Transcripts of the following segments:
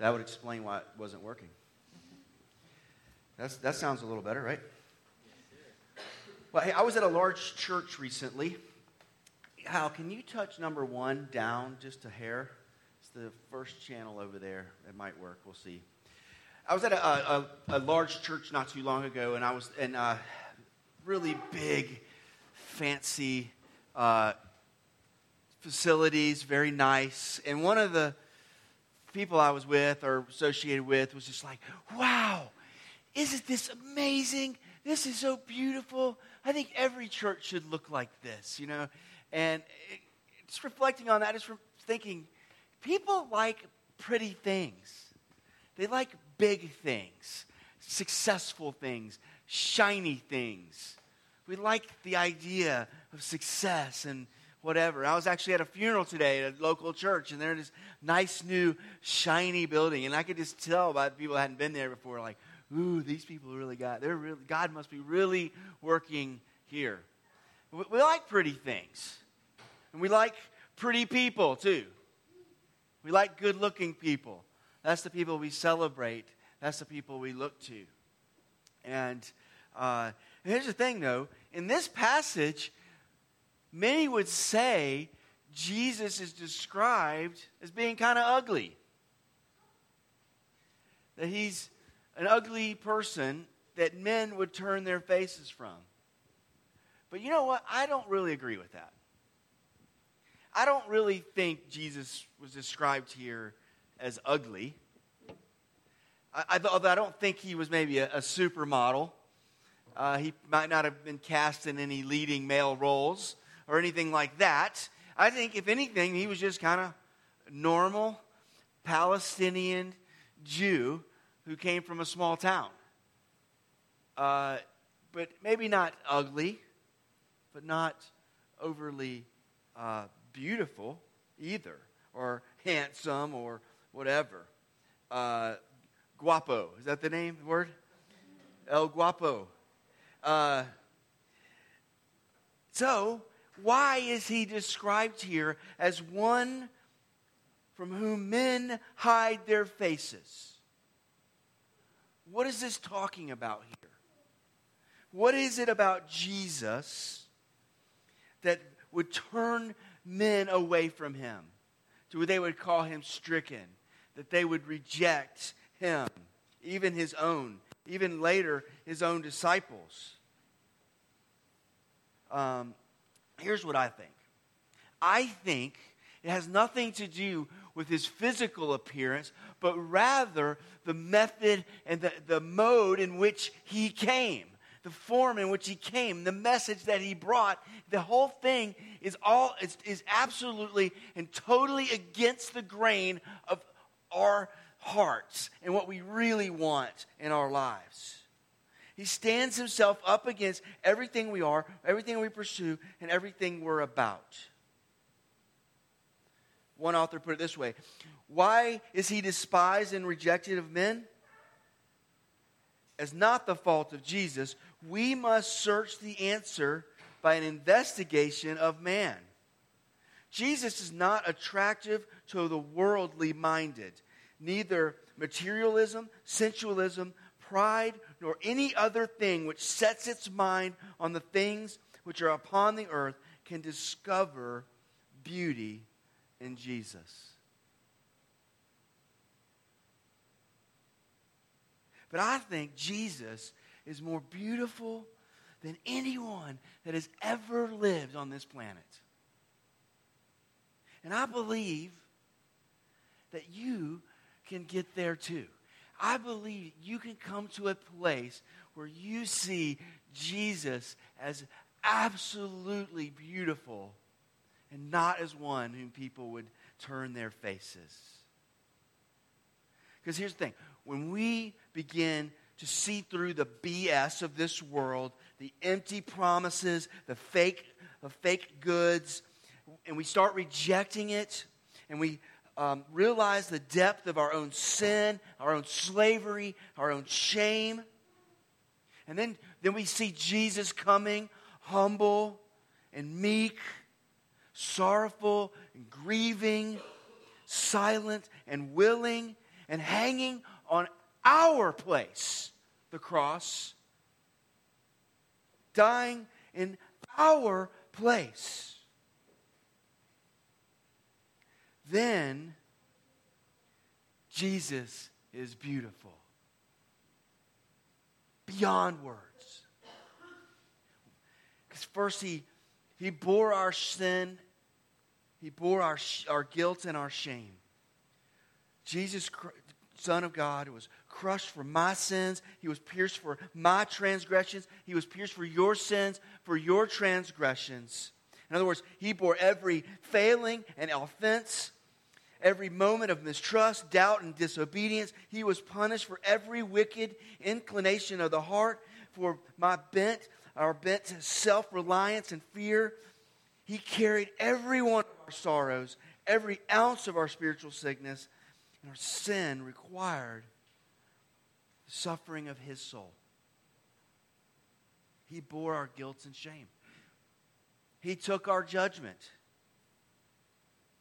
That would explain why it wasn't working. That's, that sounds a little better, right? Well, hey, I was at a large church recently. Hal, can you touch number one down just a hair? It's the first channel over there. It might work. We'll see. I was at a, a, a large church not too long ago, and I was in a really big, fancy uh, facilities, very nice. And one of the people I was with or associated with was just like, wow, isn't this amazing? This is so beautiful. I think every church should look like this, you know? And it, just reflecting on that, just thinking, people like pretty things. They like big things, successful things, shiny things. We like the idea of success and whatever. I was actually at a funeral today at a local church, and they're in this nice new shiny building, and I could just tell by the people that hadn't been there before, like, ooh, these people really got. They're really God must be really working here. We, we like pretty things, and we like pretty people too. We like good-looking people. That's the people we celebrate. That's the people we look to. And uh, here's the thing, though. In this passage, many would say Jesus is described as being kind of ugly. That he's an ugly person that men would turn their faces from. But you know what? I don't really agree with that. I don't really think Jesus was described here as ugly. I, I, although I don't think he was maybe a, a supermodel. Uh, he might not have been cast in any leading male roles or anything like that. I think, if anything, he was just kind of normal Palestinian Jew who came from a small town. Uh, but maybe not ugly, but not overly uh, beautiful either, or handsome, or whatever. Uh, guapo, is that the name, the word? El guapo. Uh, so, why is he described here as one from whom men hide their faces? What is this talking about here? What is it about Jesus that would turn men away from him? To where they would call him stricken, that they would reject him, even his own, even later, his own disciples. Um, here's what I think I think it has nothing to do with his physical appearance, but rather the method and the, the mode in which he came, the form in which he came, the message that he brought. The whole thing is all is, is absolutely and totally against the grain of our hearts and what we really want in our lives. He stands himself up against everything we are, everything we pursue, and everything we're about. One author put it this way Why is he despised and rejected of men? As not the fault of Jesus, we must search the answer by an investigation of man. Jesus is not attractive to the worldly minded. Neither materialism, sensualism, pride, nor any other thing which sets its mind on the things which are upon the earth can discover beauty in Jesus. But I think Jesus is more beautiful than anyone that has ever lived on this planet. And I believe that you can get there too. I believe you can come to a place where you see Jesus as absolutely beautiful and not as one whom people would turn their faces. Because here's the thing when we begin to see through the BS of this world, the empty promises, the fake, the fake goods, and we start rejecting it, and we um, realize the depth of our own sin, our own slavery, our own shame. And then, then we see Jesus coming humble and meek, sorrowful and grieving, silent and willing. and hanging on our place, the cross, dying in our place. Then Jesus is beautiful. Beyond words. Because first, he, he bore our sin, He bore our, our guilt and our shame. Jesus, Son of God, was crushed for my sins. He was pierced for my transgressions. He was pierced for your sins, for your transgressions. In other words, He bore every failing and offense every moment of mistrust, doubt, and disobedience. He was punished for every wicked inclination of the heart, for my bent, our bent to self reliance and fear. He carried every one of our sorrows, every ounce of our spiritual sickness, and our sin required the suffering of his soul. He bore our guilt and shame. He took our judgment.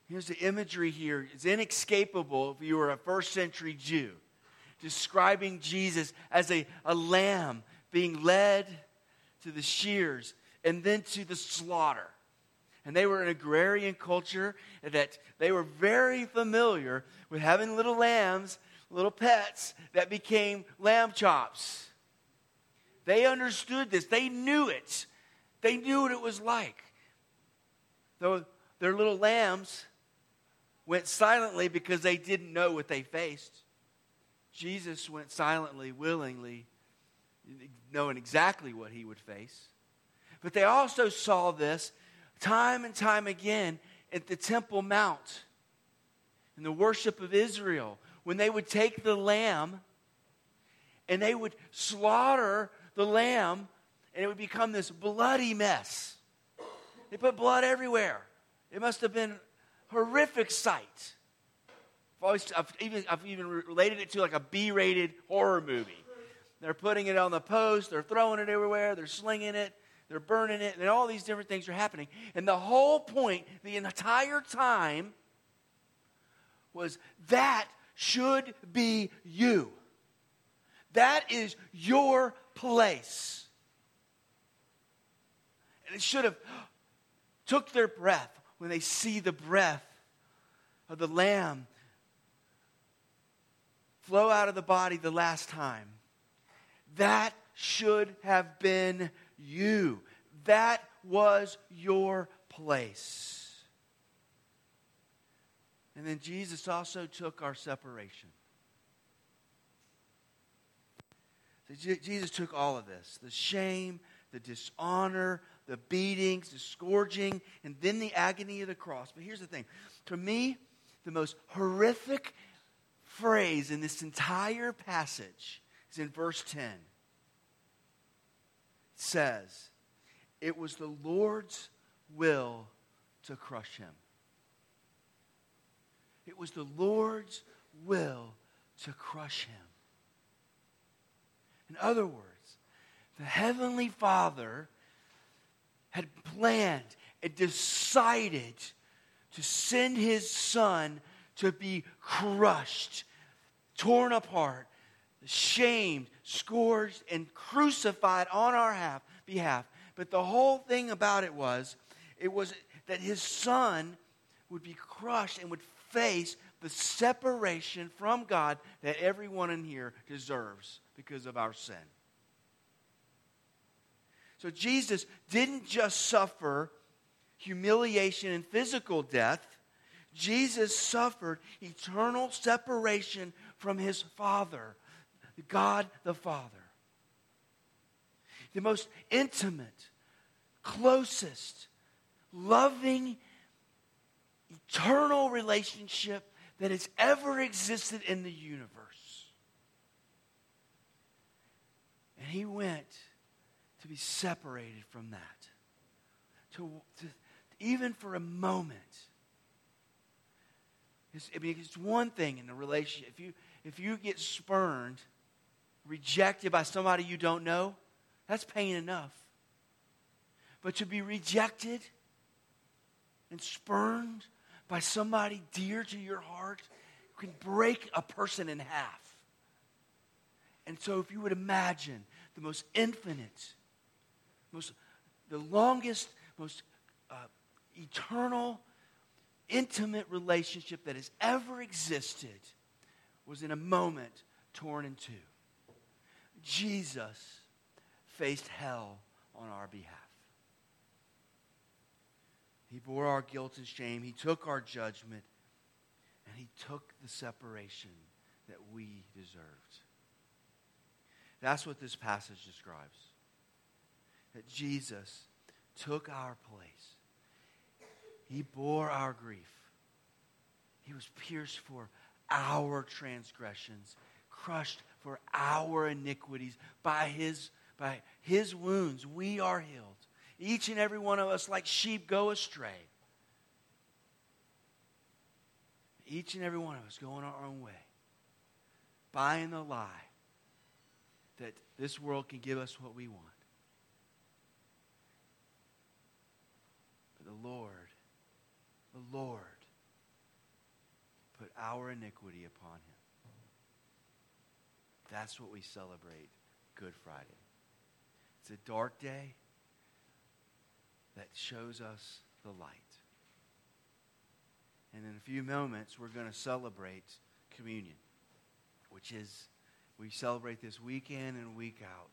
Here's the imagery here. It's inescapable if you were a first century Jew, describing Jesus as a, a lamb being led to the shears and then to the slaughter. And they were an agrarian culture that they were very familiar with having little lambs, little pets that became lamb chops. They understood this, they knew it. They knew what it was like. Though their little lambs went silently because they didn't know what they faced. Jesus went silently, willingly, knowing exactly what he would face. But they also saw this time and time again at the Temple Mount in the worship of Israel when they would take the lamb and they would slaughter the lamb and it would become this bloody mess. They put blood everywhere. It must have been horrific sight. I've, always, I've, even, I've even related it to like a B rated horror movie. They're putting it on the post, they're throwing it everywhere, they're slinging it, they're burning it, and all these different things are happening. And the whole point, the entire time, was that should be you. That is your place. And it should have took their breath when they see the breath of the Lamb flow out of the body the last time. That should have been you. That was your place. And then Jesus also took our separation. So Jesus took all of this the shame, the dishonor, the beatings, the scourging, and then the agony of the cross. But here's the thing to me, the most horrific phrase in this entire passage is in verse 10. It says, It was the Lord's will to crush him. It was the Lord's will to crush him. In other words, the Heavenly Father had planned and decided to send his son to be crushed, torn apart, shamed, scourged, and crucified on our behalf. But the whole thing about it was, it was that his son would be crushed and would face the separation from God that everyone in here deserves because of our sin. So Jesus didn't just suffer humiliation and physical death, Jesus suffered eternal separation from his Father, God the Father. The most intimate, closest, loving, eternal relationship that has ever existed in the universe. And he went to be separated from that. To, to even for a moment. It's, I mean, it's one thing in a relationship. If you, if you get spurned, rejected by somebody you don't know, that's pain enough. But to be rejected and spurned by somebody dear to your heart, can break a person in half. And so, if you would imagine the most infinite, most, the longest, most uh, eternal, intimate relationship that has ever existed was in a moment torn in two. Jesus faced hell on our behalf. He bore our guilt and shame. He took our judgment. And he took the separation that we deserved. That's what this passage describes. That Jesus took our place. He bore our grief. He was pierced for our transgressions, crushed for our iniquities. By his, by his wounds, we are healed. Each and every one of us, like sheep, go astray. Each and every one of us going our own way, buying the lie that this world can give us what we want. But the Lord, the Lord, put our iniquity upon him. That's what we celebrate Good Friday. It's a dark day that shows us the light. And in a few moments, we're going to celebrate communion, which is we celebrate this week in and week out.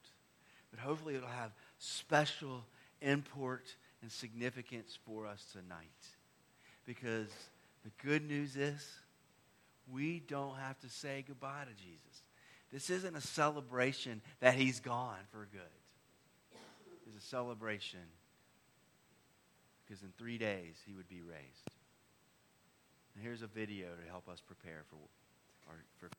But hopefully, it'll have special import and significance for us tonight. Because the good news is, we don't have to say goodbye to Jesus. This isn't a celebration that he's gone for good. It's a celebration because in three days he would be raised. And here's a video to help us prepare for, our, for